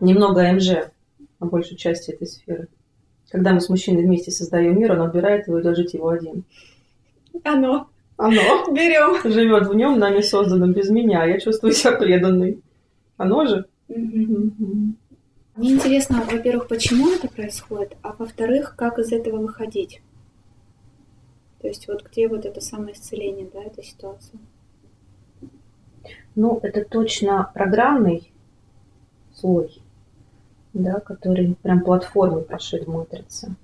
Немного МЖ на большей части этой сферы. Когда мы с мужчиной вместе создаем мир, он отбирает его и идет жить его один. Оно. Оно Берем. живет в нем, нами созданным без меня. Я чувствую себя преданной. Оно же? Мне интересно, во-первых, почему это происходит, а во-вторых, как из этого выходить. То есть вот где вот это самоисцеление, да, этой ситуации. Ну, это точно программный слой, да, который прям платформой прошит в матрице.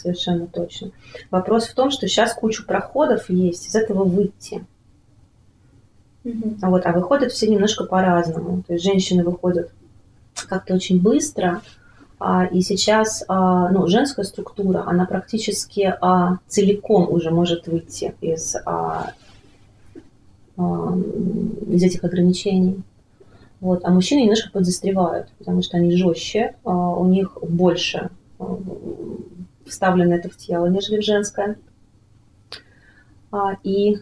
Совершенно точно. Вопрос в том, что сейчас куча проходов есть, из этого выйти. А Вот, а выходят все немножко по-разному. То есть женщины выходят как-то очень быстро, а, и сейчас а, ну, женская структура, она практически а, целиком уже может выйти из, а, а, из этих ограничений. Вот. А мужчины немножко подзастревают, потому что они жестче, а, у них больше а, вставлено это в тело, нежели в женское. А, И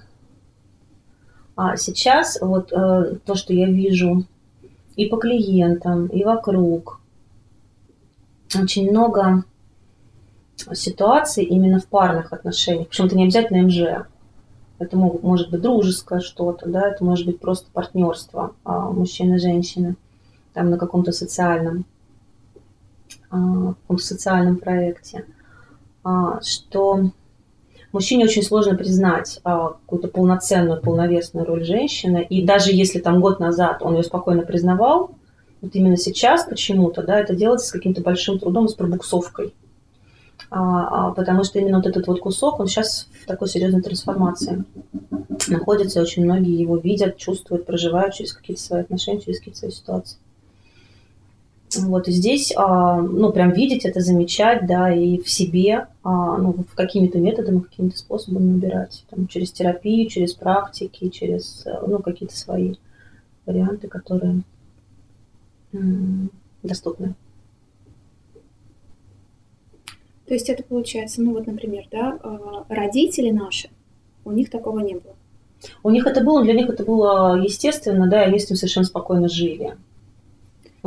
а сейчас вот э, то, что я вижу и по клиентам, и вокруг, очень много ситуаций именно в парных отношениях. Причем это не обязательно МЖ. Это могут, может быть дружеское что-то, да, это может быть просто партнерство а, мужчины и женщины там на каком-то социальном, а, каком-то социальном проекте, что мужчине очень сложно признать а, какую-то полноценную, полновесную роль женщины. И даже если там год назад он ее спокойно признавал, вот именно сейчас почему-то, да, это делается с каким-то большим трудом, с пробуксовкой. А, а, потому что именно вот этот вот кусок, он сейчас в такой серьезной трансформации находится, и очень многие его видят, чувствуют, проживают через какие-то свои отношения, через какие-то свои ситуации. Вот, и здесь, а, ну, прям видеть это, замечать, да, и в себе, а, ну, какими-то методами, какими-то способами убирать, там, через терапию, через практики, через, э, ну, какие-то свои варианты, которые доступны. То есть это получается, ну вот, например, да, э, родители наши, у них такого не было. У них это было, для них это было естественно, да, и они с этим совершенно спокойно жили.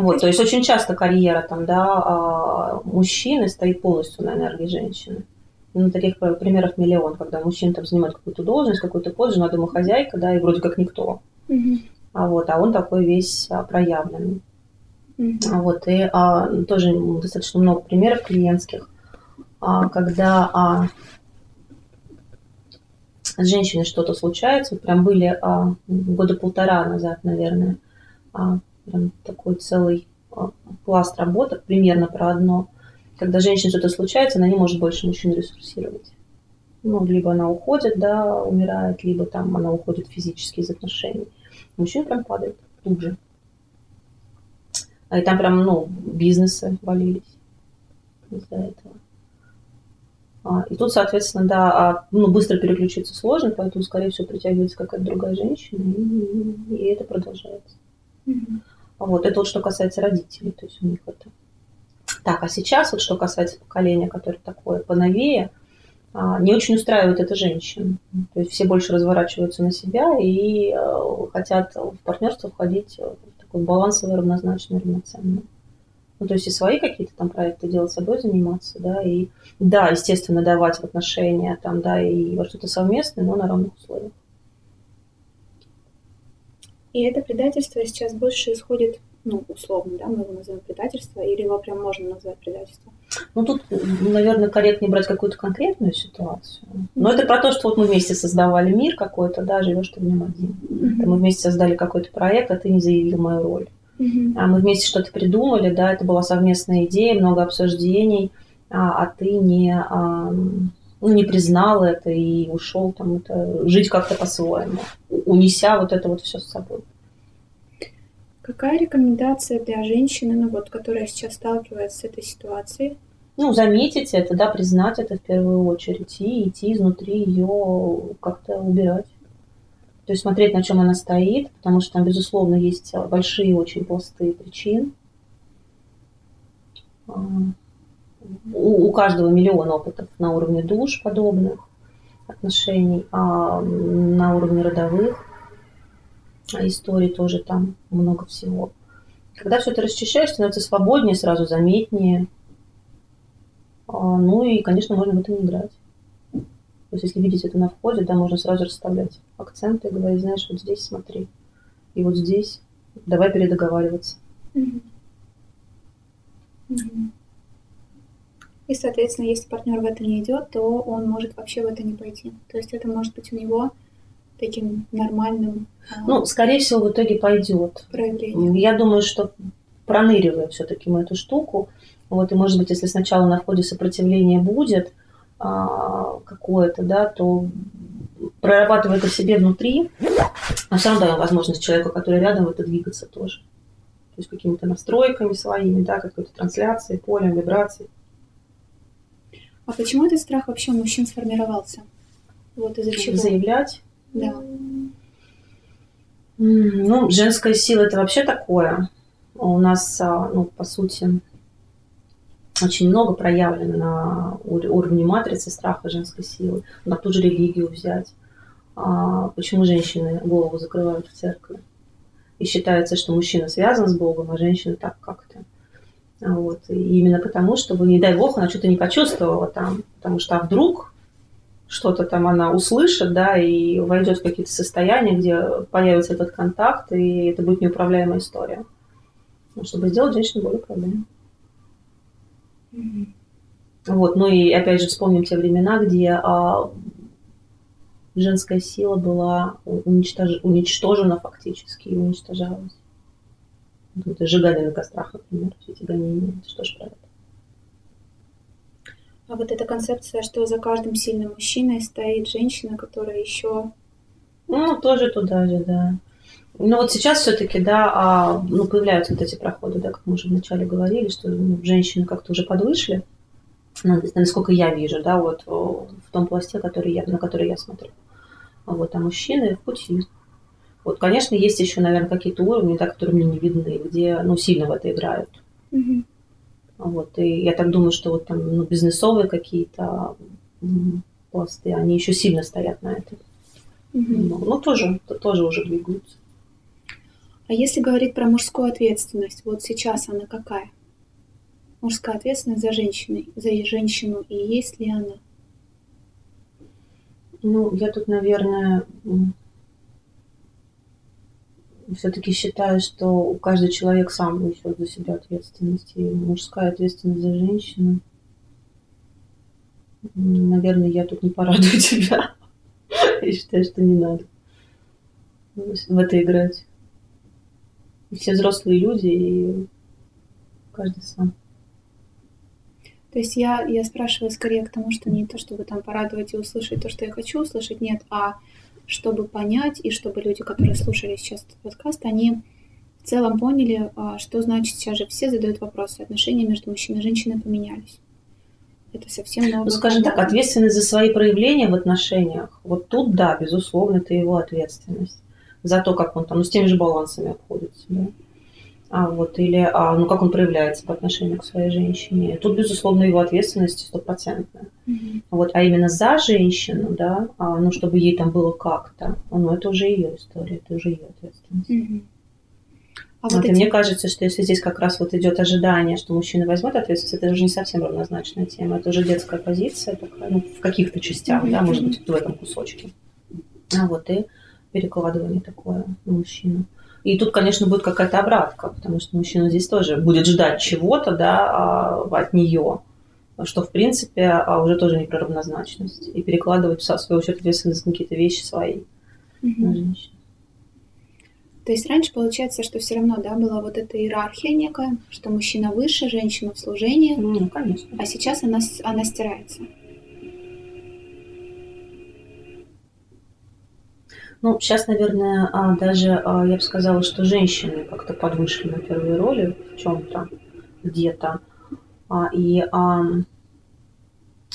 Вот, то есть очень часто карьера там, да, а, мужчины стоит полностью на энергии женщины. Ну, таких п- примеров миллион, когда мужчина там занимает какую-то должность, какой-то пост, жена домохозяйка, да, и вроде как никто. А вот, а он такой весь а, проявленный. А Вот, и а, тоже достаточно много примеров клиентских, а, когда а, с женщиной что-то случается, вот прям были а, года полтора назад, наверное, а, прям такой целый а, пласт работок, примерно про одно, когда женщине что-то случается, она не может больше мужчин ресурсировать. Ну, либо она уходит, да, умирает, либо там она уходит физически из отношений. Мужчина прям падает тут же. А И там прям, ну, бизнесы валились из-за этого. А, и тут, соответственно, да, а, ну, быстро переключиться сложно, поэтому, скорее всего, притягивается какая-то другая женщина, и, и это продолжается. Мгм. Вот, это вот что касается родителей, то есть у них это. Так, а сейчас вот что касается поколения, которое такое поновее, а, не очень устраивает это женщин. То есть все больше разворачиваются на себя и э, хотят в партнерство входить в такой балансовый, равнозначный, равноценный. Ну, то есть и свои какие-то там проекты делать, собой заниматься, да, и да, естественно, давать в отношения, там, да, и во что-то совместное, но на равных условиях. И это предательство сейчас больше исходит, ну, условно, да, мы его назовем предательство, или его прям можно назвать предательством. Ну, тут, наверное, корректнее брать какую-то конкретную ситуацию. Но это про то, что вот мы вместе создавали мир какой-то, да, живешь ты в нем один. Мы вместе создали какой-то проект, а ты не заявил мою роль. А мы вместе что-то придумали, да, это была совместная идея, много обсуждений, а, а ты не, а, ну, не признал это и ушел там это, жить как-то по-своему, унеся вот это вот все с собой. Какая рекомендация для женщины, ну вот, которая сейчас сталкивается с этой ситуацией? Ну, заметить это, да, признать это в первую очередь и идти изнутри ее как-то убирать. То есть смотреть, на чем она стоит, потому что там, безусловно, есть большие очень пласты причин. А, у, у каждого миллион опытов на уровне душ подобных отношений, а на уровне родовых историй тоже там много всего. Когда все это расчищаешь, становится свободнее, сразу заметнее. А, ну и, конечно, можно в этом играть. То есть, если видеть это на входе, да, можно сразу расставлять акценты и говорить, знаешь, вот здесь смотри, и вот здесь, давай передоговариваться. Mm-hmm. Mm-hmm. И, соответственно, если партнер в это не идет, то он может вообще в это не пойти. То есть это может быть у него таким нормальным. А, ну, скорее всего, в итоге пойдет. Проявлением. Я думаю, что проныриваем все-таки мы эту штуку. Вот, и может быть, если сначала на входе сопротивление будет а, какое-то, да, то прорабатывая это в себе внутри, а все равно даем возможность человеку, который рядом, это двигаться тоже. То есть какими-то настройками своими, да, какой-то трансляцией, полем, вибрацией. А почему этот страх вообще у мужчин сформировался? Вот из-за чего? Заявлять? Да. Ну, женская сила это вообще такое. У нас, а, ну, по сути, очень много проявлено на уровне матрицы страха женской силы. На ту же религию взять. А почему женщины голову закрывают в церкви? И считается, что мужчина связан с Богом, а женщина так как-то. Вот. И именно потому, чтобы, не дай бог, она что-то не почувствовала там. Потому что а вдруг что-то там она услышит, да, и войдет в какие-то состояния, где появится этот контакт, и это будет неуправляемая история. Ну, чтобы сделать женщину более управляемой. Mm-hmm. Вот, ну и опять же вспомним те времена, где а, женская сила была уничтож... уничтожена фактически и уничтожалась. Это сжигали на кострах, например, все эти гонения. Что ж про это? А вот эта концепция, что за каждым сильным мужчиной стоит женщина, которая еще... Ну, тоже туда же, да. Ну вот сейчас все-таки, да, а, ну, появляются вот эти проходы, да, как мы уже вначале говорили, что ну, женщины как-то уже подвышли, ну, насколько я вижу, да, вот в том пласте, который я, на который я смотрю. Вот, а мужчины в пути. Вот, конечно, есть еще, наверное, какие-то уровни, да, которые мне не видны, где, ну, сильно в это играют. Mm-hmm. Вот, и я так думаю, что вот там ну, бизнесовые какие-то пласты, они еще сильно стоят на этом. Mm-hmm. Ну, ну, тоже, тоже уже двигаются. А если говорить про мужскую ответственность, вот сейчас она какая? Мужская ответственность за женщину, за женщину, и есть ли она? Ну, я тут, наверное, все-таки считаю, что каждый человек сам несет за себя ответственность. И мужская ответственность за женщину. Наверное, я тут не порадую тебя. Я считаю, что не надо в это играть. Все взрослые люди, и каждый сам. То есть я, я спрашиваю скорее к тому, что не то, чтобы там порадовать и услышать то, что я хочу услышать, нет, а чтобы понять и чтобы люди, которые слушали сейчас этот подкаст, они в целом поняли, а, что значит сейчас же все задают вопросы, отношения между мужчиной и женщиной поменялись. Это совсем новое. Ну, скажем так, ответственность за свои проявления в отношениях, вот тут, да, безусловно, это его ответственность за то, как он там, ну, с теми же балансами обходится, да а вот, или а, ну, как он проявляется по отношению к своей женщине. Тут, безусловно, его ответственность стопроцентная. Mm-hmm. Вот, а именно за женщину, да, а, ну, чтобы ей там было как-то, ну, это уже ее история, это уже ее ответственность. Mm-hmm. А вот, вот эти... и мне кажется, что если здесь как раз вот идет ожидание, что мужчина возьмет ответственность, это уже не совсем равнозначная тема, это уже детская позиция такая, ну, в каких-то частях, mm-hmm. да, может быть, в этом кусочке. А вот и перекладывание такое на мужчину. И тут, конечно, будет какая-то обратка, потому что мужчина здесь тоже будет ждать чего-то да, а, от нее, что, в принципе, а, уже тоже не про равнозначность. И перекладывать, в свою очередь, ответственность на какие-то вещи свои угу. То есть раньше получается, что все равно, да, была вот эта иерархия некая, что мужчина выше, женщина в служении. Ну, конечно. А сейчас она, она стирается. Ну, сейчас, наверное, а, даже а, я бы сказала, что женщины как-то подвышли на первые роли в чем-то, где-то. А, и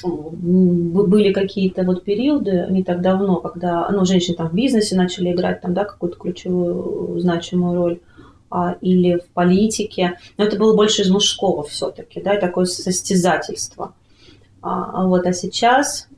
были какие-то вот периоды не так давно, когда ну, женщины там в бизнесе начали играть там, да, какую-то ключевую значимую роль или в политике, но это было больше из мужского все-таки, да, такое состязательство. Вот, а сейчас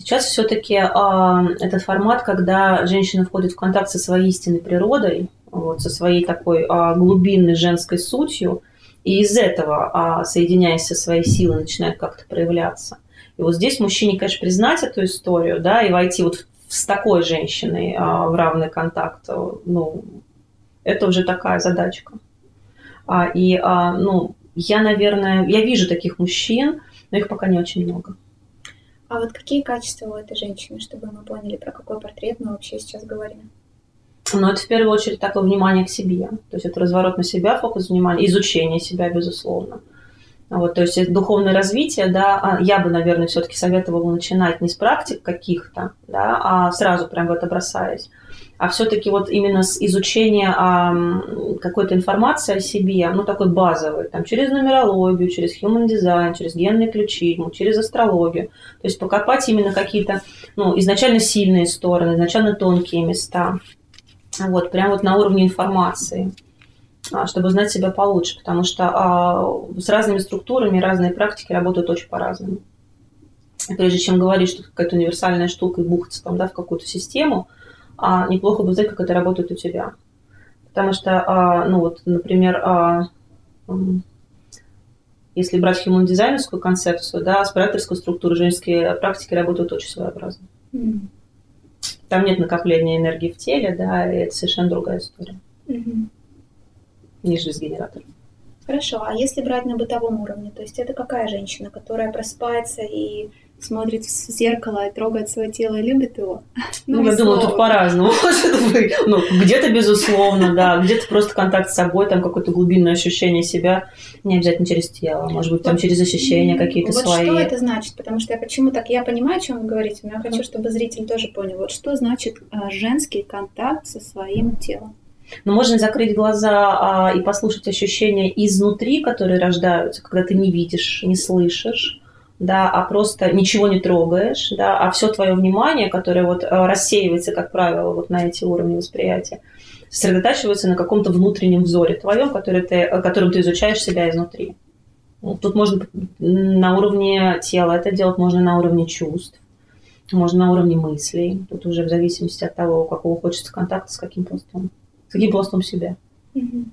Сейчас все-таки а, этот формат, когда женщина входит в контакт со своей истинной природой, вот, со своей такой а, глубинной женской сутью, и из этого, а, соединяясь со своей силой, начинает как-то проявляться. И вот здесь мужчине, конечно, признать эту историю, да, и войти вот с такой женщиной а, в равный контакт, ну, это уже такая задачка. А, и, а, ну, я, наверное, я вижу таких мужчин, но их пока не очень много. А вот какие качества у этой женщины, чтобы мы поняли, про какой портрет мы вообще сейчас говорим? Ну, это в первую очередь такое внимание к себе. То есть это разворот на себя, фокус внимания, изучение себя, безусловно. Вот, то есть духовное развитие, да, а я бы, наверное, все-таки советовала начинать не с практик каких-то, да, а сразу прям в это бросаясь, а все-таки вот именно с изучения а, какой-то информации о себе, ну, такой базовой, там, через нумерологию, через human design, через генные ключи, ну, через астрологию. То есть покопать именно какие-то, ну, изначально сильные стороны, изначально тонкие места. Вот, прям вот на уровне информации а, чтобы знать себя получше, потому что а, с разными структурами разные практики работают очень по-разному. Прежде чем говорить, что какая-то универсальная штука и бухаться там, да, в какую-то систему, а неплохо бы знать, как это работает у тебя. Потому что, а, ну вот, например, а, если брать human дизайнерскую концепцию, да, с проекторской структурой женские практики работают очень своеобразно. Mm. Там нет накопления энергии в теле, да, и это совершенно другая история. Mm-hmm. Ниже с генератором. Хорошо, а если брать на бытовом уровне, то есть это какая женщина, которая просыпается и смотрит в зеркало и трогает свое тело и любит его. Ну, я думаю, тут по-разному. ну, где-то, безусловно, да, где-то просто контакт с собой, там какое-то глубинное ощущение себя, не обязательно через тело, может быть, там через ощущения какие-то вот свои. что это значит? Потому что я почему так, я понимаю, о чем вы говорите, но я хочу, чтобы зритель тоже понял. Вот что значит а, женский контакт со своим телом? Но можно закрыть глаза а, и послушать ощущения изнутри, которые рождаются, когда ты не видишь, не слышишь да, а просто ничего не трогаешь, да, а все твое внимание, которое вот э, рассеивается, как правило, вот на эти уровни восприятия, сосредотачивается на каком-то внутреннем взоре твоем, который ты, э, которым ты изучаешь себя изнутри. Тут можно на уровне тела это делать, можно на уровне чувств, можно на уровне мыслей. Тут уже в зависимости от того, какого хочется контакта с каким пластом, с каким пластом себя. Mm-hmm.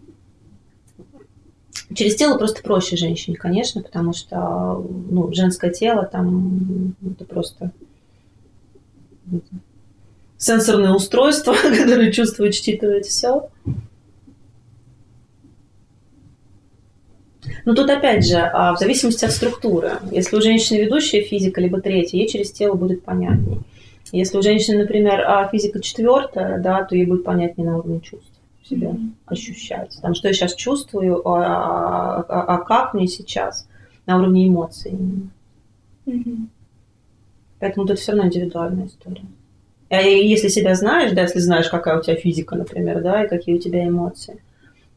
Через тело просто проще женщине, конечно, потому что ну, женское тело там это просто сенсорное устройство, которое чувствует, считывает все. Но тут опять же, а, в зависимости от структуры. Если у женщины ведущая физика, либо третья, ей через тело будет понятнее. Если у женщины, например, а, физика четвертая, да, то ей будет понятнее на уровне чувств себя mm-hmm. Ощущать. Там, что я сейчас чувствую, а, а, а как мне сейчас на уровне эмоций. Mm-hmm. Поэтому тут все равно индивидуальная история. А если себя знаешь, да, если знаешь, какая у тебя физика, например, да, и какие у тебя эмоции,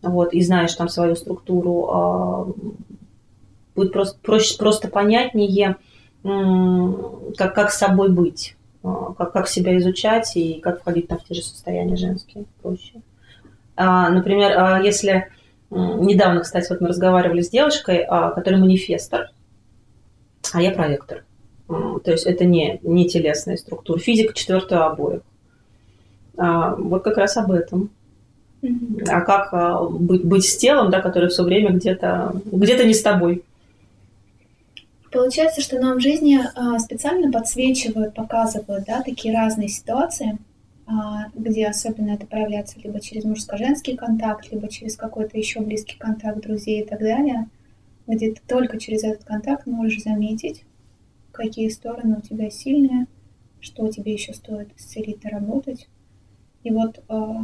вот, и знаешь там свою структуру, а, будет просто, проще, просто понятнее, как, как с собой быть, как, как себя изучать и как входить там, в те же состояния женские проще. А, например, а, если недавно, кстати, вот мы разговаривали с девушкой, а, которая манифестор, а я проектор. То есть это не, не телесная структура. Физика четвертого обоих. Вот как раз об этом. А как быть, быть с телом, да, которое все время где-то где не с тобой. Получается, что нам в жизни специально подсвечивают, показывают да, такие разные ситуации – где особенно это проявляется либо через мужско-женский контакт, либо через какой-то еще близкий контакт друзей и так далее, где ты только через этот контакт можешь заметить, какие стороны у тебя сильные, что тебе еще стоит исцелить, доработать. И вот а,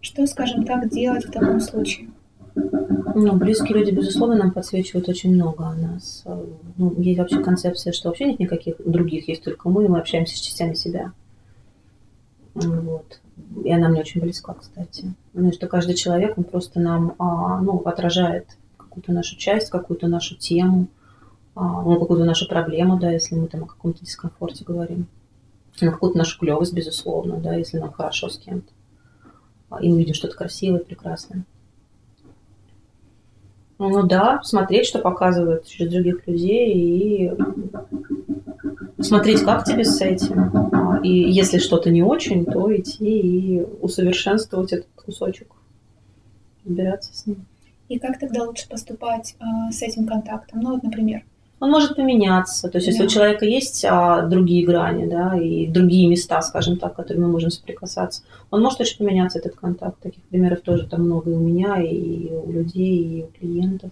что, скажем так, делать в таком случае? Ну, близкие люди, безусловно, нам подсвечивают очень много о нас. Ну, есть вообще концепция, что вообще нет никаких других, есть только мы, и мы общаемся с частями себя. Вот. И она мне очень близка, кстати. Ну, что каждый человек, он просто нам а, ну, отражает какую-то нашу часть, какую-то нашу тему, а, ну, какую-то нашу проблему, да, если мы там о каком-то дискомфорте говорим. На какую-то нашу клевость, безусловно, да, если нам хорошо с кем-то. А, и мы видим что-то красивое, прекрасное. Ну да, смотреть, что показывают через других людей, и смотреть, как тебе с этим. А, и если что-то не очень, то идти и усовершенствовать этот кусочек, разбираться с ним. И как тогда лучше поступать э, с этим контактом? Ну вот, например, он может поменяться. То есть, если да. у человека есть а, другие грани, да, и другие места, скажем так, которые мы можем соприкасаться, он может очень поменяться, этот контакт. Таких примеров тоже там много и у меня, и у людей, и у клиентов,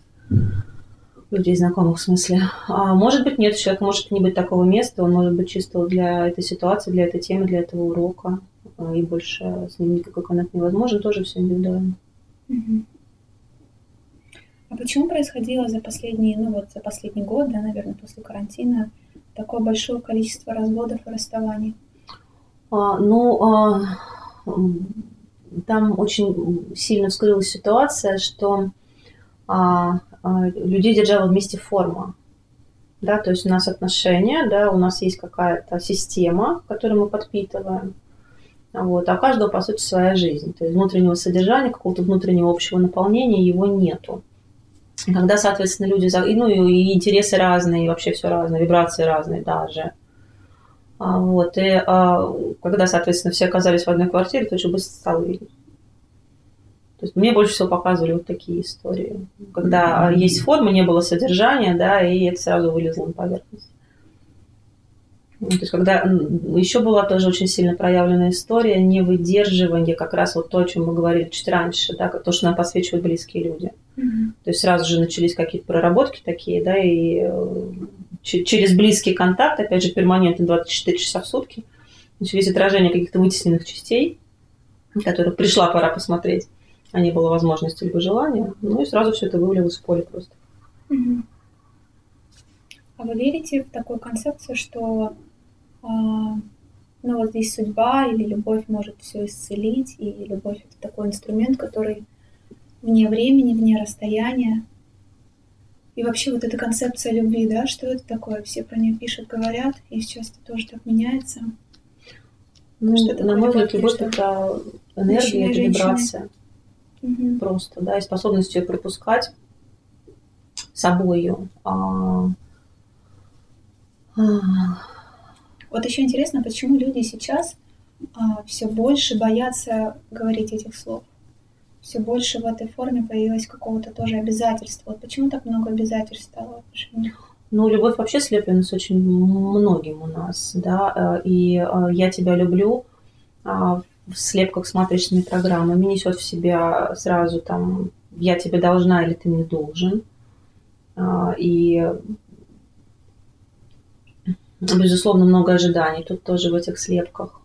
людей знакомых в смысле. А может быть, нет, человек может не быть такого места, он может быть чисто для этой ситуации, для этой темы, для этого урока, а, и больше с ним никакой контакт невозможен, тоже все индивидуально. Угу. А почему происходило за последние, ну вот за последний год, да, наверное, после карантина, такое большое количество разводов и расставаний? А, ну, а, там очень сильно вскрылась ситуация, что а, людей держала вместе форма. Да, то есть у нас отношения, да, у нас есть какая-то система, которую мы подпитываем. Вот, а у каждого, по сути, своя жизнь. То есть внутреннего содержания, какого-то внутреннего общего наполнения его нету. Когда, соответственно, люди, ну и интересы разные, и вообще все разное, вибрации разные даже. А, вот, и а, когда, соответственно, все оказались в одной квартире, то очень быстро стало видно. То есть мне больше всего показывали вот такие истории. Когда mm-hmm. есть форма, не было содержания, да, и это сразу вылезло на поверхность. Ну, то есть, когда еще была тоже очень сильно проявленная история невыдерживания, как раз вот то, о чем мы говорили чуть раньше, да, то, что нам посвящают близкие люди. Mm-hmm. То есть сразу же начались какие-то проработки такие, да, и э, через близкий контакт, опять же, перманентно 24 часа в сутки, начались отражения каких-то вытесненных частей, которые пришла пора посмотреть, а не было возможности либо желания, ну и сразу все это вывалилось в поле просто. А вы верите в такую концепцию, что а, ну вот здесь судьба или любовь может все исцелить, и любовь это такой инструмент, который вне времени, вне расстояния. И вообще вот эта концепция любви, да, что это такое? Все про нее пишут, говорят, и сейчас это тоже так меняется. Ну, что на мой взгляд, любовь это энергия, это вибрация. Угу. Просто, да, и способность ее пропускать собою. А... А вот еще интересно, почему люди сейчас а, все больше боятся говорить этих слов. Все больше в этой форме появилось какого-то тоже обязательства. Вот почему так много обязательств стало в? Ну, любовь вообще слеплена с очень многим у нас, да, э, и э, «я тебя люблю» а, в слепках с матричными программами несет в себя сразу там «я тебе должна» или «ты мне должен», а, и безусловно, много ожиданий тут тоже в этих слепках.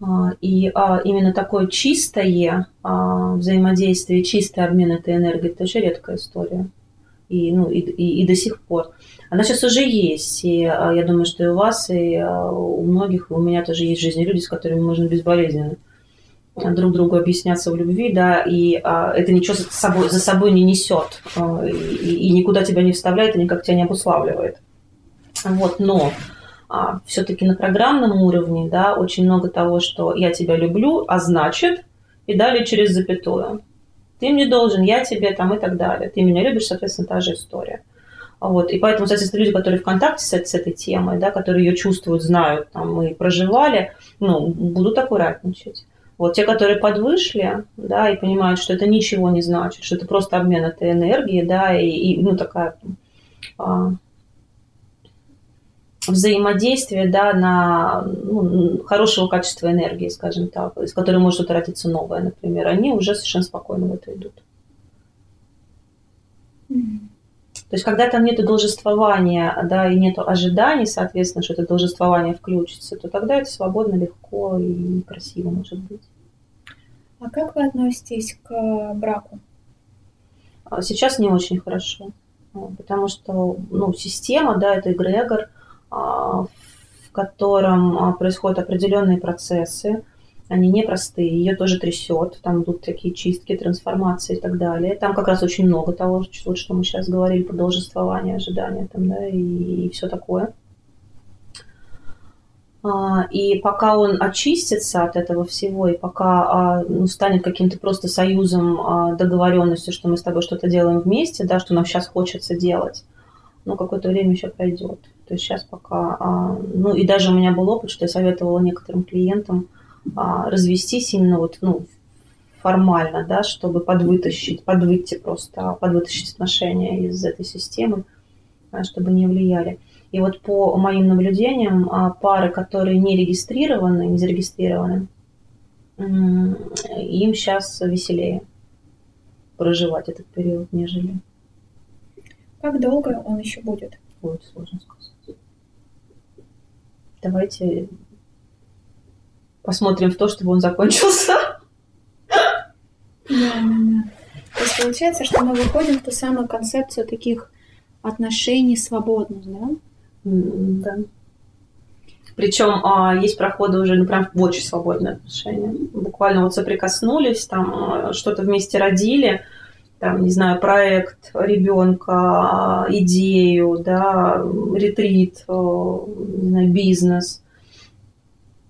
А, и а, именно такое чистое взаимодействие, чистый обмен этой энергией, это очень редкая история. И, ну, и, и, и до сих пор. Она сейчас уже есть. И я думаю, что и у вас, и у многих, и у меня тоже есть в жизни люди, с которыми можно безболезненно друг другу объясняться в любви, да, и а, это ничего за собой, за собой не несет, а, и, и никуда тебя не вставляет, и никак тебя не обуславливает. Вот, но а, все-таки на программном уровне, да, очень много того, что я тебя люблю, а значит, и далее через запятую. Ты мне должен, я тебе там и так далее. Ты меня любишь, соответственно, та же история. Вот. И поэтому, соответственно, люди, которые в контакте с, с этой темой, да, которые ее чувствуют, знают, там, мы проживали, ну, будут аккуратничать. Вот те, которые подвышли, да, и понимают, что это ничего не значит, что это просто обмен этой энергии, да, и, и ну, такая а, взаимодействие да, на ну, хорошего качества энергии, скажем так, из которой может утратиться новое, например, они уже совершенно спокойно в это идут. Mm-hmm. То есть, когда там нет должествования, да, и нет ожиданий, соответственно, что это должествование включится, то тогда это свободно, легко и красиво может быть. А как вы относитесь к браку? А сейчас не очень хорошо, потому что ну, система, да, это эгрегор – в котором а, происходят определенные процессы, они непростые, ее тоже трясет, там идут такие чистки, трансформации и так далее. Там как раз очень много того, вот, что мы сейчас говорили про должествование, ожидания там, да, и, и все такое. А, и пока он очистится от этого всего, и пока а, ну, станет каким-то просто союзом, а, договоренностью, что мы с тобой что-то делаем вместе, да, что нам сейчас хочется делать, ну, какое-то время еще пройдет. То есть сейчас пока... Ну, и даже у меня был опыт, что я советовала некоторым клиентам развестись именно вот, ну, формально, да, чтобы подвытащить, подвыйти просто, подвытащить отношения из этой системы, чтобы не влияли. И вот по моим наблюдениям, а, пары, которые не регистрированы, не зарегистрированы, им сейчас веселее проживать этот период, нежели. Как долго он еще будет? Будет сложно сказать. Давайте посмотрим в то, чтобы он закончился. Да, да, да. То есть получается, что мы выходим в ту самую концепцию таких отношений свободных, да? Да. Причем а, есть проходы уже, ну, прям в очень свободные отношения. Буквально вот соприкоснулись, там а, что-то вместе родили, там, не знаю, проект ребенка, идею, да, ретрит, а, не знаю, бизнес,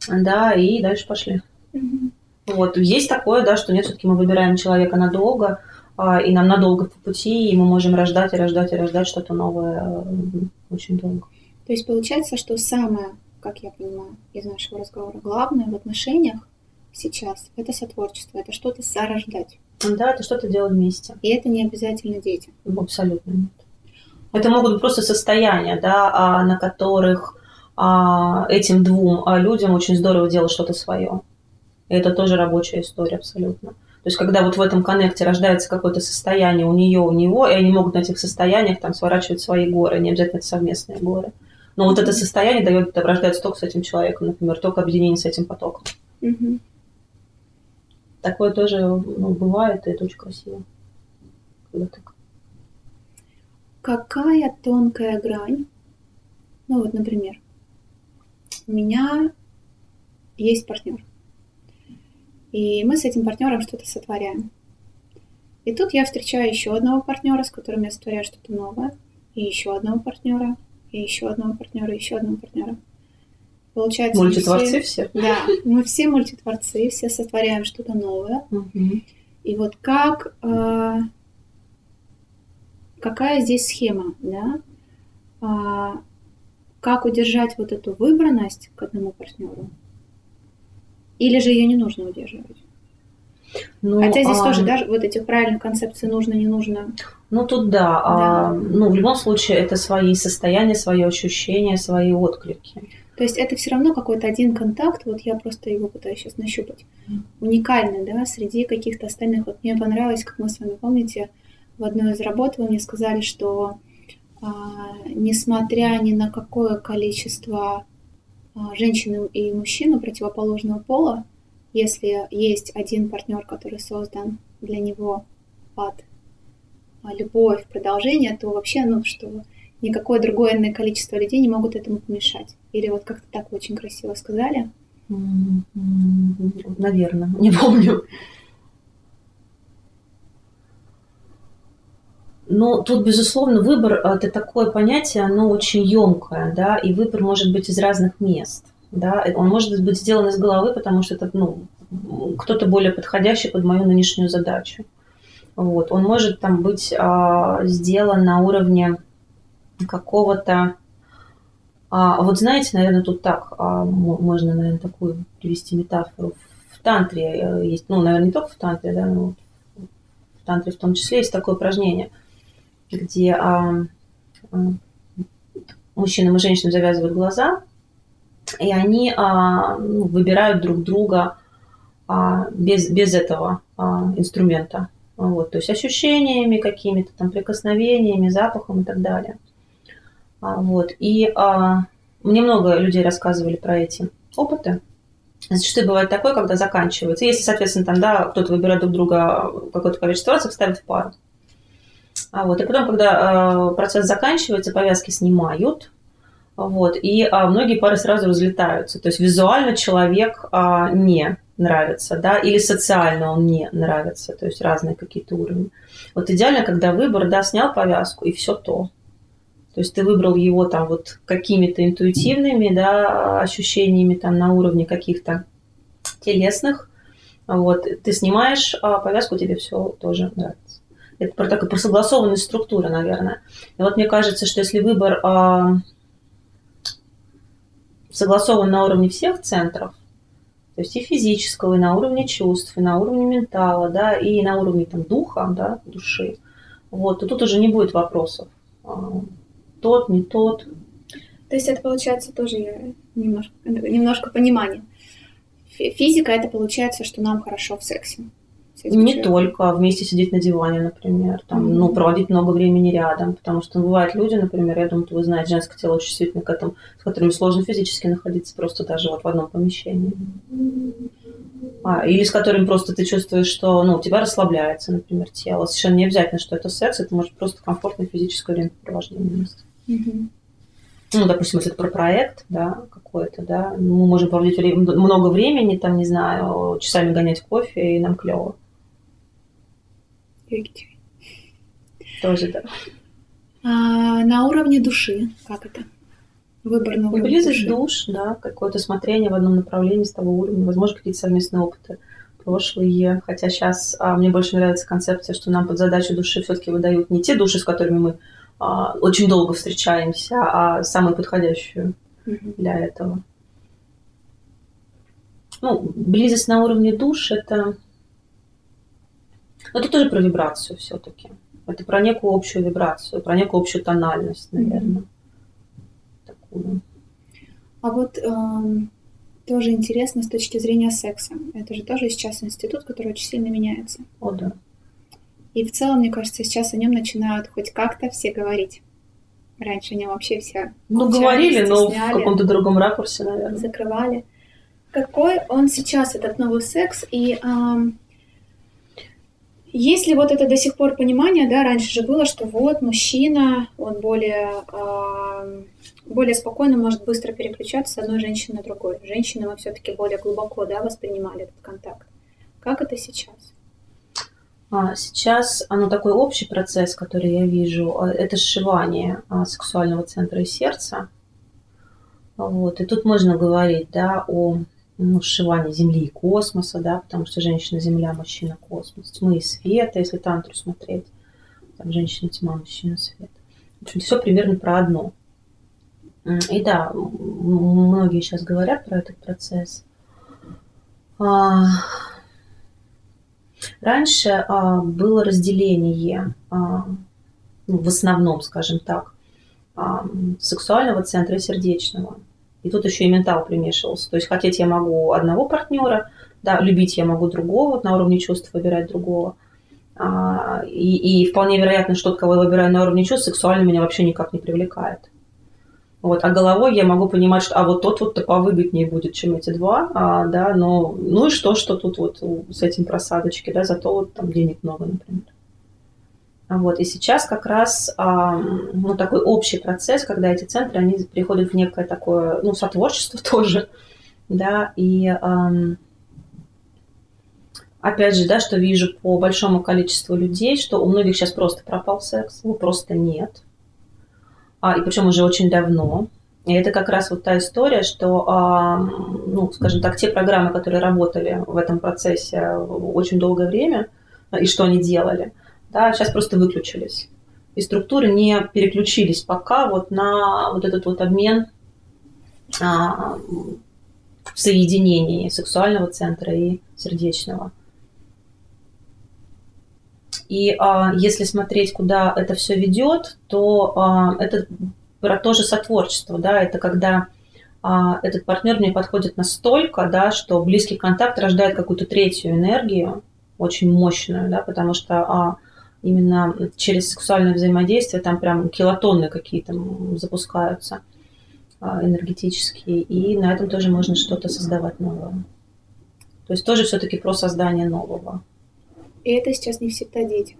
да, и дальше пошли. Mm-hmm. Вот, есть такое, да, что нет, все-таки мы выбираем человека надолго, а, и нам надолго по пути, и мы можем рождать и рождать и рождать что-то новое очень долго. То есть получается, что самое, как я понимаю из нашего разговора, главное в отношениях сейчас это сотворчество, это что-то сорождать. Да, это что-то делать вместе. И это не обязательно дети. Абсолютно нет. Это могут быть просто состояния, да, а, на которых а, этим двум а, людям очень здорово делать что-то свое. И это тоже рабочая история абсолютно. То есть, когда вот в этом коннекте рождается какое-то состояние у нее, у него, и они могут на этих состояниях там сворачивать свои горы, не обязательно это совместные горы. Но вот это состояние дает, рождается только с этим человеком, например, только объединение с этим потоком. Угу. Такое тоже ну, бывает, и это очень красиво. Когда так. Какая тонкая грань? Ну вот, например, у меня есть партнер. И мы с этим партнером что-то сотворяем. И тут я встречаю еще одного партнера, с которым я сотворяю что-то новое, и еще одного партнера, и еще одного партнера, и еще одного партнера. Получается, мультитворцы все, все? Да, мы все мультитворцы, все сотворяем что-то новое. Угу. И вот как, э, какая здесь схема, да? А, как удержать вот эту выбранность к одному партнеру? Или же ее не нужно удерживать? Ну, Хотя здесь а... тоже, да, вот этих правильных концепций нужно, не нужно. Ну, тут да. да. А, ну, в любом случае, это свои состояния, свои ощущения, свои отклики. То есть это все равно какой-то один контакт, вот я просто его пытаюсь сейчас нащупать. Уникальный, да, среди каких-то остальных. Вот мне понравилось, как мы с вами помните, в одной из работ вы мне сказали, что а, несмотря ни на какое количество а, женщин и мужчин противоположного пола, если есть один партнер, который создан для него под а, любовь, продолжение, то вообще, ну, что никакое другое количество людей не могут этому помешать. Или вот как-то так очень красиво сказали. Наверное, не помню. Но тут, безусловно, выбор – это такое понятие, оно очень емкое, да, и выбор может быть из разных мест – да, он может быть сделан из головы, потому что это, ну, кто-то более подходящий под мою нынешнюю задачу. Вот. Он может там быть а, сделан на уровне какого-то... А, вот знаете, наверное, тут так, а, можно, наверное, такую привести метафору. В тантре э, есть, ну, наверное, не только в тантре, да, но в тантре в том числе есть такое упражнение, где а, а, мужчинам и женщинам завязывают глаза, и они а, ну, выбирают друг друга а, без, без этого а, инструмента. Вот, то есть ощущениями какими-то, там, прикосновениями, запахом и так далее. Вот, и а, мне много людей рассказывали про эти опыты. Зачастую бывает такое, когда заканчивается. Если, соответственно, там, да, кто-то выбирает друг друга какое-то количество раз, их ставят в пару. А вот, и потом, когда э, процесс заканчивается, повязки снимают, вот, и а, многие пары сразу разлетаются. То есть визуально человек а, не нравится, да, или социально он не нравится, то есть разные какие-то уровни. Вот идеально, когда выбор, да, снял повязку, и все то. То есть ты выбрал его там вот какими-то интуитивными, да, ощущениями там на уровне каких-то телесных, вот, ты снимаешь а повязку, тебе все тоже нравится. Это про такую про согласованность структуры, наверное. И вот мне кажется, что если выбор а, согласован на уровне всех центров, то есть и физического, и на уровне чувств, и на уровне ментала, да, и на уровне там, духа, да, души, вот, то тут уже не будет вопросов. Тот, не тот. То есть это получается тоже немножко, немножко понимание. Физика это получается, что нам хорошо в сексе. Не человеком. только, вместе сидеть на диване, например, там, mm-hmm. ну, проводить много времени рядом, потому что бывают люди, например, я думаю, вы знаете, женское тело очень чувствительно к этому, с которыми сложно физически находиться просто даже вот в одном помещении. А, или с которым просто ты чувствуешь, что ну, у тебя расслабляется, например, тело. Совершенно не обязательно, что это секс, это может просто комфортное физическое времяпровождение вместе. Mm-hmm ну, допустим, если это про проект, да, какой-то, да, мы можем проводить много времени, там, не знаю, часами гонять кофе, и нам клево. Тоже, да. А, на уровне души, как это? Выбор на уровне Близость душ, да, какое-то смотрение в одном направлении с того уровня, возможно, какие-то совместные опыты прошлые, хотя сейчас а, мне больше нравится концепция, что нам под задачу души все-таки выдают не те души, с которыми мы очень долго встречаемся, а самую подходящую mm-hmm. для этого. Ну, близость на уровне душ это. Это тоже про вибрацию все-таки. Это про некую общую вибрацию, про некую общую тональность, наверное. Mm-hmm. Такую. А вот эм, тоже интересно с точки зрения секса. Это же тоже сейчас институт, который очень сильно меняется. О, да. И в целом, мне кажется, сейчас о нем начинают хоть как-то все говорить. Раньше они вообще все Ну, говорили, но в каком-то другом ракурсе, наверное. Закрывали. Какой он сейчас, этот новый секс, и эм, есть ли вот это до сих пор понимание, да, раньше же было, что вот мужчина, он более, э, более спокойно может быстро переключаться с одной женщины на другую. Женщины мы все-таки более глубоко, да, воспринимали этот контакт. Как это сейчас? А, сейчас оно такой общий процесс, который я вижу, а, это сшивание а, сексуального центра и сердца. Вот. И тут можно говорить да, о ну, сшивании Земли и космоса, да, потому что женщина-Земля, мужчина-космос, тьмы и света, если тантру смотреть. Там женщина-тьма, мужчина-свет. В общем, все примерно про одно. И да, многие сейчас говорят про этот процесс. Раньше а, было разделение, а, ну, в основном, скажем так, а, сексуального центра и сердечного. И тут еще и ментал примешивался. То есть хотеть я могу одного партнера, да, любить я могу другого, на уровне чувств выбирать другого. А, и, и вполне вероятно, что тот, кого я выбираю на уровне чувств, сексуально меня вообще никак не привлекает. Вот, а головой я могу понимать, что а вот тот вот-то повыгоднее будет, чем эти два, а, да, но ну и что, что тут вот с этим просадочки, да, зато вот там денег много, например. А вот, и сейчас как раз а, ну, такой общий процесс, когда эти центры, они приходят в некое такое, ну, сотворчество тоже, да, и а, опять же, да, что вижу по большому количеству людей, что у многих сейчас просто пропал секс, его просто нет, и причем уже очень давно. И это как раз вот та история, что, а, ну, скажем так, те программы, которые работали в этом процессе очень долгое время, и что они делали, да, сейчас просто выключились. И структуры не переключились пока вот на вот этот вот обмен а, в соединении сексуального центра и сердечного. И а, если смотреть, куда это все ведет, то а, это про то же сотворчество, да, это когда а, этот партнер мне подходит настолько, да, что близкий контакт рождает какую-то третью энергию, очень мощную, да, потому что а, именно через сексуальное взаимодействие там прям килотонны какие-то запускаются а, энергетические, и на этом тоже можно что-то создавать новое. То есть тоже все-таки про создание нового. И это сейчас не всегда дети.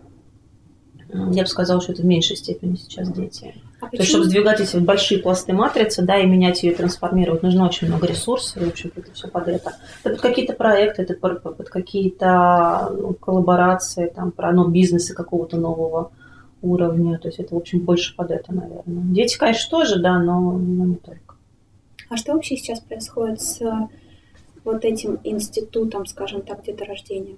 Я бы сказала, что это в меньшей степени сейчас дети. А То есть, чтобы сдвигать эти большие пласты матрицы, да, и менять ее, трансформировать, нужно очень много ресурсов, и, в общем, это все под это. Это под какие-то проекты, это под, под какие-то ну, коллаборации, там, про ну, бизнесы какого-то нового уровня. То есть это, в общем, больше под это, наверное. Дети, конечно, тоже, да, но, но не только. А что вообще сейчас происходит с вот этим институтом, скажем так, деторождения?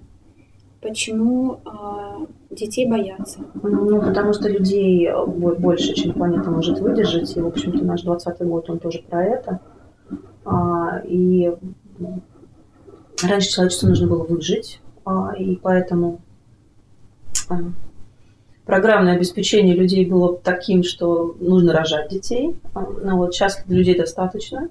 Почему э, детей боятся? Ну, потому что людей больше, чем планета может выдержать. И, в общем-то, наш 20 год, он тоже про это. А, и раньше человечеству нужно было выжить, а, и поэтому а, программное обеспечение людей было таким, что нужно рожать детей. А, ну, вот сейчас людей достаточно.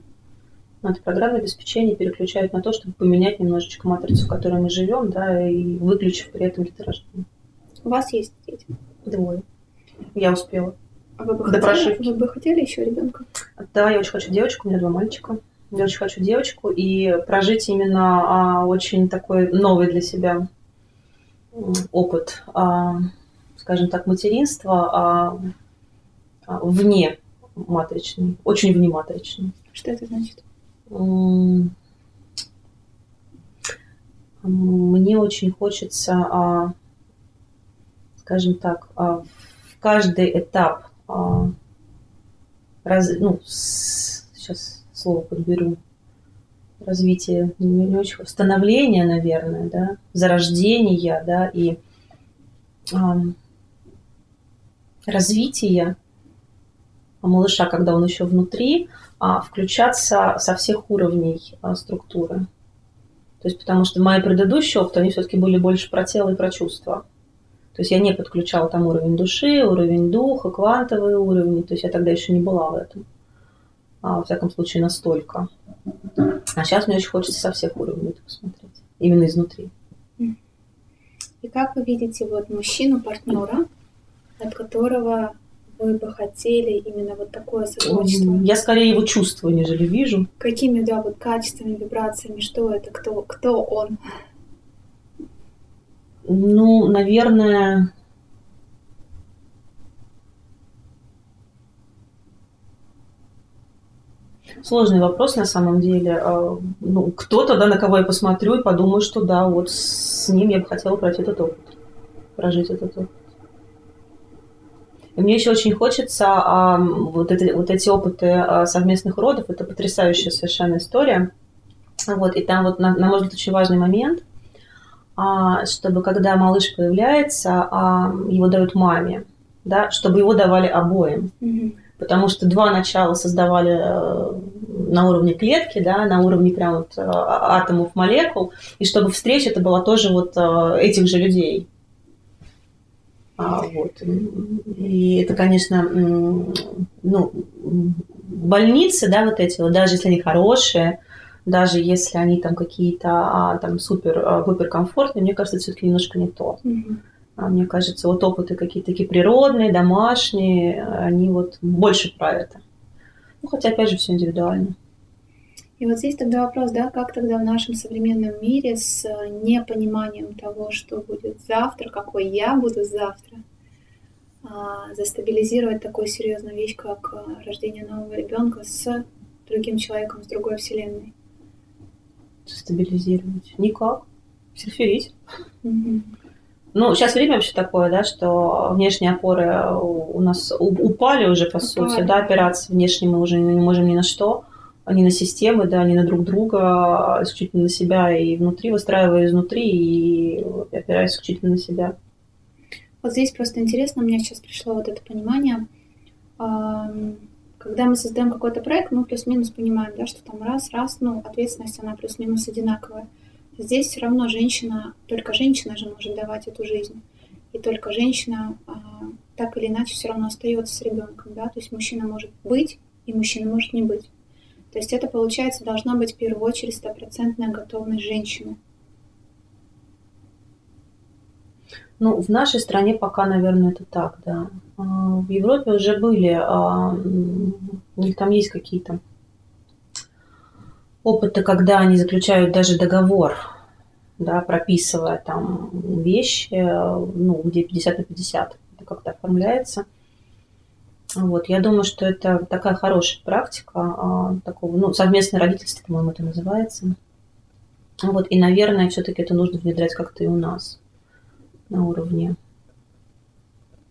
Но это программное обеспечение переключают на то, чтобы поменять немножечко матрицу, в которой мы живем, да, и выключив при этом деторождение. У вас есть дети? Двое. Я успела. А вы бы, До хотели, прошивки. вы бы хотели еще ребенка? Да, я очень хочу девочку, у меня два мальчика. Я очень хочу девочку и прожить именно а, очень такой новый для себя опыт, а, скажем так, материнства а, а, вне матричный, очень вне матричный. Что это значит? Мне очень хочется, а, скажем так, а, в каждый этап, а, раз- ну, сейчас слово подберу, развитие, не, не очень, становление, наверное, да, зарождения, да, и ам, развитие малыша, когда он еще внутри, а, включаться со всех уровней а, структуры. То есть, потому что мои предыдущие опыты, они все-таки были больше про тело и про чувства. То есть я не подключала там уровень души, уровень духа, квантовые уровни. То есть я тогда еще не была в этом. А, во всяком случае, настолько. А сейчас мне очень хочется со всех уровней это посмотреть. Именно изнутри. И как вы видите вот мужчину, партнера, от которого вы бы хотели именно вот такое сотворчество? Я скорее его чувствую, нежели вижу. Какими, да, вот качествами, вибрациями, что это, кто, кто он? Ну, наверное, сложный вопрос на самом деле. А, Ну, кто-то, да, на кого я посмотрю и подумаю, что да, вот с ним я бы хотела пройти этот опыт, прожить этот опыт. И мне еще очень хочется а, вот, это, вот эти опыты а, совместных родов, это потрясающая совершенно история. Вот, и там вот, на, на мой взгляд, очень важный момент, а, чтобы когда малыш появляется, а, его дают маме, да, чтобы его давали обоим. Мгм. Потому что два начала создавали э, на уровне клетки, да, на уровне прям вот э, атомов, молекул, и чтобы встреча это была тоже вот э, этих же людей. А, вот. И это, конечно, ну, больницы, да, вот эти вот, даже если они хорошие, даже если они там какие-то а, там супер, а, супер комфортные, мне кажется, это все-таки немножко не то. А Мне кажется, вот опыты какие-то такие природные, домашние, они вот больше про это. Ну, хотя, опять же, все индивидуально. И вот здесь тогда вопрос, да, как тогда в нашем современном мире с э, непониманием того, что будет завтра, какой я буду завтра, а, застабилизировать такую серьезную вещь, как э, рождение нового ребенка с другим человеком, с другой вселенной. Стабилизировать. Никак. Серферить. Ну, сейчас время вообще такое, да, что внешние опоры у нас упали уже, по сути, Упали. да, опираться внешне мы уже не можем ни на что, ни на системы, да, ни на друг друга, а исключительно на себя, и внутри выстраивая изнутри, и опираясь исключительно на себя. Вот здесь просто интересно, у меня сейчас пришло вот это понимание. Когда мы создаем какой-то проект, мы плюс-минус понимаем, да, что там раз-раз, ну, ответственность, она плюс-минус одинаковая. Здесь все равно женщина, только женщина же может давать эту жизнь. И только женщина а, так или иначе все равно остается с ребенком, да, то есть мужчина может быть, и мужчина может не быть. То есть это, получается, должна быть в первую очередь стопроцентная готовность женщины. Ну, в нашей стране пока, наверное, это так, да. А, В Европе уже были, а, у них там есть какие-то опыты, когда они заключают даже договор, да, прописывая там вещи, ну, где 50 на 50, это как-то оформляется. Вот, я думаю, что это такая хорошая практика, а, такого, ну, совместное родительство, по-моему, это называется. Вот, и, наверное, все-таки это нужно внедрять как-то и у нас на уровне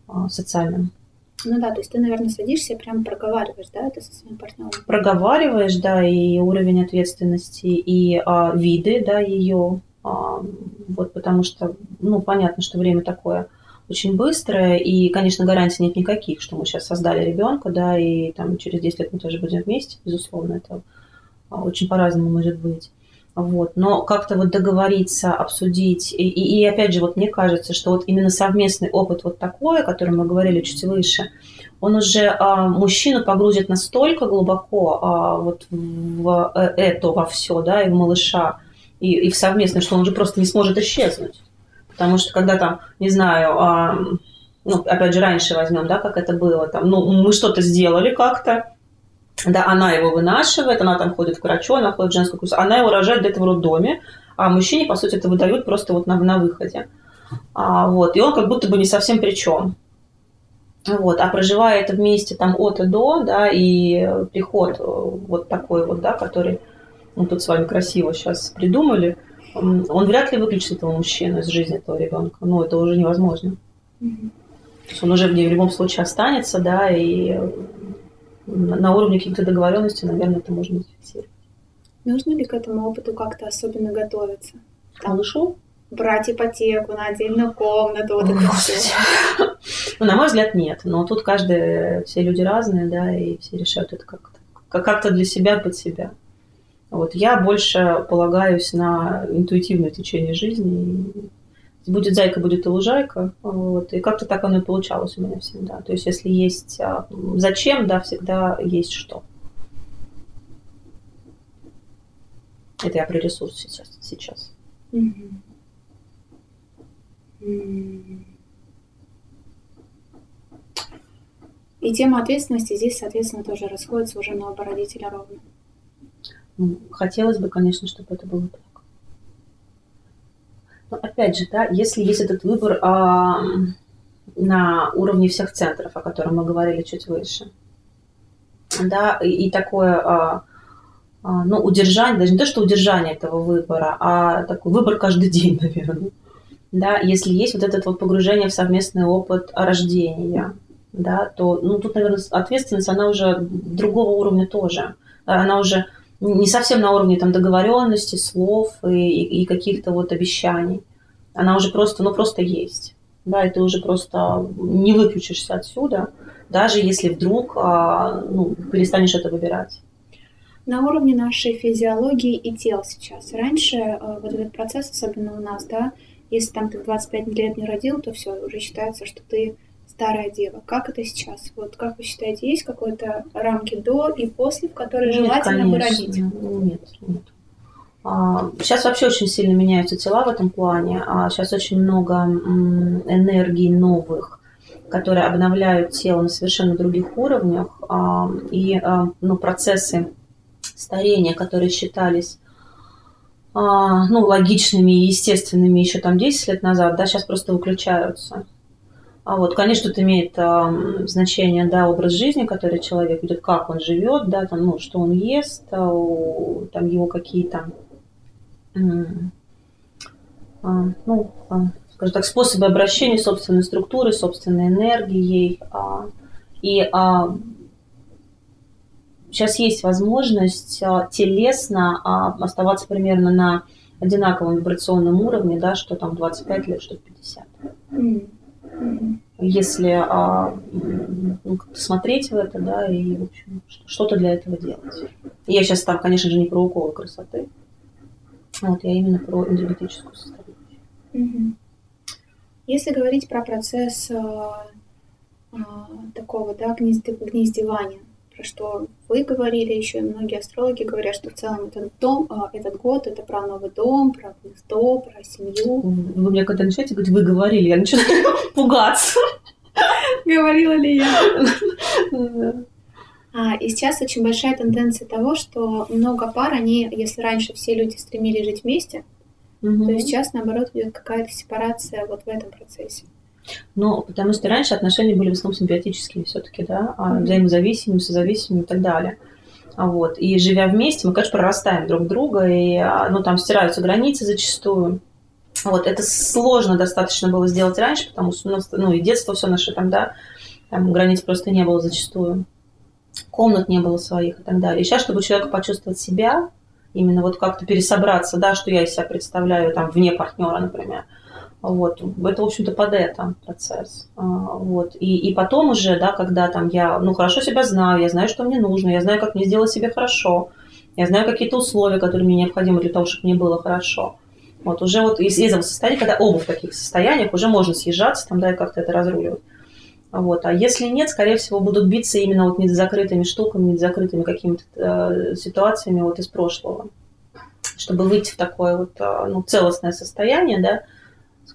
а, социальном. Ну да, то есть ты, наверное, садишься и прям проговариваешь, да, это со своим партнером? Проговариваешь, да, и уровень ответственности, и а, виды, да, ее, а, вот потому что, ну, понятно, что время такое очень быстрое, и, конечно, гарантий нет никаких, что мы сейчас создали ребенка, да, и там через 10 лет мы тоже будем вместе, безусловно, это а, очень по-разному может быть. Вот. Но как-то вот договориться, обсудить. И, и, и опять же, вот мне кажется, что вот именно совместный опыт вот такой, о котором мы говорили чуть выше, он уже а, мужчину погрузит настолько глубоко а, вот в э, это, во все, да, и в малыша, и, и в совместное, что он уже просто не сможет исчезнуть. Потому что когда там, не знаю, а, ну, опять же, раньше возьмем, да, как это было, там, ну, мы что-то сделали как-то, да, она его вынашивает, она там ходит к врачу, она ходит в женскую курс, она его рожает где-то в роддоме, а мужчине, по сути, это выдают просто вот на, на выходе. А, вот, и он как будто бы не совсем при чем. Вот, а проживая это вместе там от и до, да, и приход э, вот такой вот, да, который мы тут с вами красиво сейчас придумали, он вряд ли выключит этого мужчину из жизни этого ребенка. Ну, это уже невозможно. Mm-hmm. То есть он уже в ней в любом случае останется, да, и на уровне каких-то договоренностей, наверное, это можно зафиксировать. Нужно ли к этому опыту как-то особенно готовиться? К малышу? Брать ипотеку на отдельную комнату, вот это все. Ну, на мой взгляд, нет. Но тут каждый, все люди разные, да, и все решают это как-то как-то для себя, под себя. Вот я больше полагаюсь на интуитивное течение жизни будет зайка, будет и лужайка. Вот. И как-то так оно и получалось у меня всегда. То есть если есть а, зачем, да, всегда есть что. Это я про ресурс сейчас. сейчас. И тема ответственности здесь, соответственно, тоже расходится уже на оба родителя ровно. Хотелось бы, конечно, чтобы это было так. Но опять же, да, если есть этот выбор а, на уровне всех центров, о котором мы говорили чуть выше, да, и, и такое, а, а, ну, удержание, даже не то, что удержание этого выбора, а такой выбор каждый день, наверное, да, если есть вот этот вот погружение в совместный опыт рождения, да, то, ну, тут, наверное, ответственность, она уже другого уровня тоже, она уже не совсем на уровне там договоренности, слов и, и каких-то вот обещаний. Она уже просто, ну просто есть. Да, и ты уже просто не выключишься отсюда, даже если вдруг а, ну, перестанешь это выбирать. На уровне нашей физиологии и тела сейчас. Раньше а, вот этот процесс, особенно у нас, да, если там ты в 25 лет не родил, то все, уже считается, что ты старая дева. Как это сейчас? Вот как вы считаете, есть какой-то рамки до и после, в которой нет, желательно конечно. бы родить? Нет, нет. А, сейчас вообще очень сильно меняются тела в этом плане. А сейчас очень много энергий новых, которые обновляют тело на совершенно других уровнях. А, и ну, процессы старения, которые считались ну, логичными и естественными еще там 10 лет назад, да, сейчас просто выключаются. А вот, конечно, это имеет э, значение, да, образ жизни, который человек ведет, как он живет, да, там, ну, что он ест, э, там его какие-то, э, э, ну, э, скажем так, способы обращения собственной структуры, собственной энергией. Э, и э, сейчас есть возможность э, телесно э, оставаться примерно на одинаковом вибрационном уровне, да, что там 25 лет, что 50. Если а, ну, смотреть в это, да, и, в общем, что-то для этого делать. Я сейчас там, конечно же, не про уколы красоты, вот, я именно про энергетическую составляющую. Если говорить про процесс а, а, такого, да, гнездевания, про что вы говорили, еще и многие астрологи говорят, что в целом этот дом, а, этот год это про новый дом, про гнездо, про семью. Вы мне когда начинаете говорить, вы говорили, я начинаю пугаться. Говорила ли я? А, и сейчас очень большая тенденция того, что много пар, они, если раньше все люди стремились жить вместе, угу. то сейчас, наоборот, идет какая-то сепарация вот в этом процессе. Ну, потому что раньше отношения были в основном симбиотическими все-таки, да, mm-hmm. взаимозависимыми, созависимыми и так далее. Вот. И живя вместе, мы, конечно, прорастаем друг друга, и а, ну, там стираются границы зачастую. Вот. Это сложно достаточно было сделать раньше, потому что ну, ну и детство все наше там, да, там границ просто не было зачастую. Комнат не было своих и так далее. И сейчас, чтобы человек почувствовать себя, именно вот как-то пересобраться, да, что я из себя представляю там вне партнера, например, вот. Это, в общем-то, под это процесс. А, вот. И, и потом уже, да, когда там я, ну, хорошо себя знаю, я знаю, что мне нужно, я знаю, как мне сделать себе хорошо, я знаю какие-то условия, которые мне необходимы для того, чтобы мне было хорошо. Вот уже вот из этого состояния, когда оба в таких состояниях, уже можно съезжаться там, да, и как-то это разруливать. Вот. А если нет, скорее всего, будут биться именно вот не закрытыми штуками, не закрытыми какими-то э, ситуациями вот из прошлого. Чтобы выйти в такое вот э, ну, целостное состояние, да,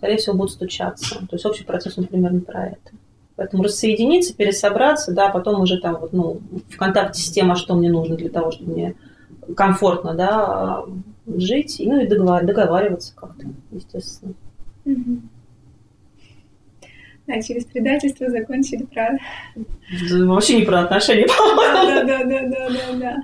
скорее всего, будут стучаться. То есть общий процесс, он примерно про это. Поэтому рассоединиться, пересобраться, да, потом уже там вот, ну, в контакте с тем, а что мне нужно для того, чтобы мне комфортно, да, жить, ну и договариваться как-то, естественно. А через предательство закончили про... Вообще не про отношения, Да, да, да, да, да, да.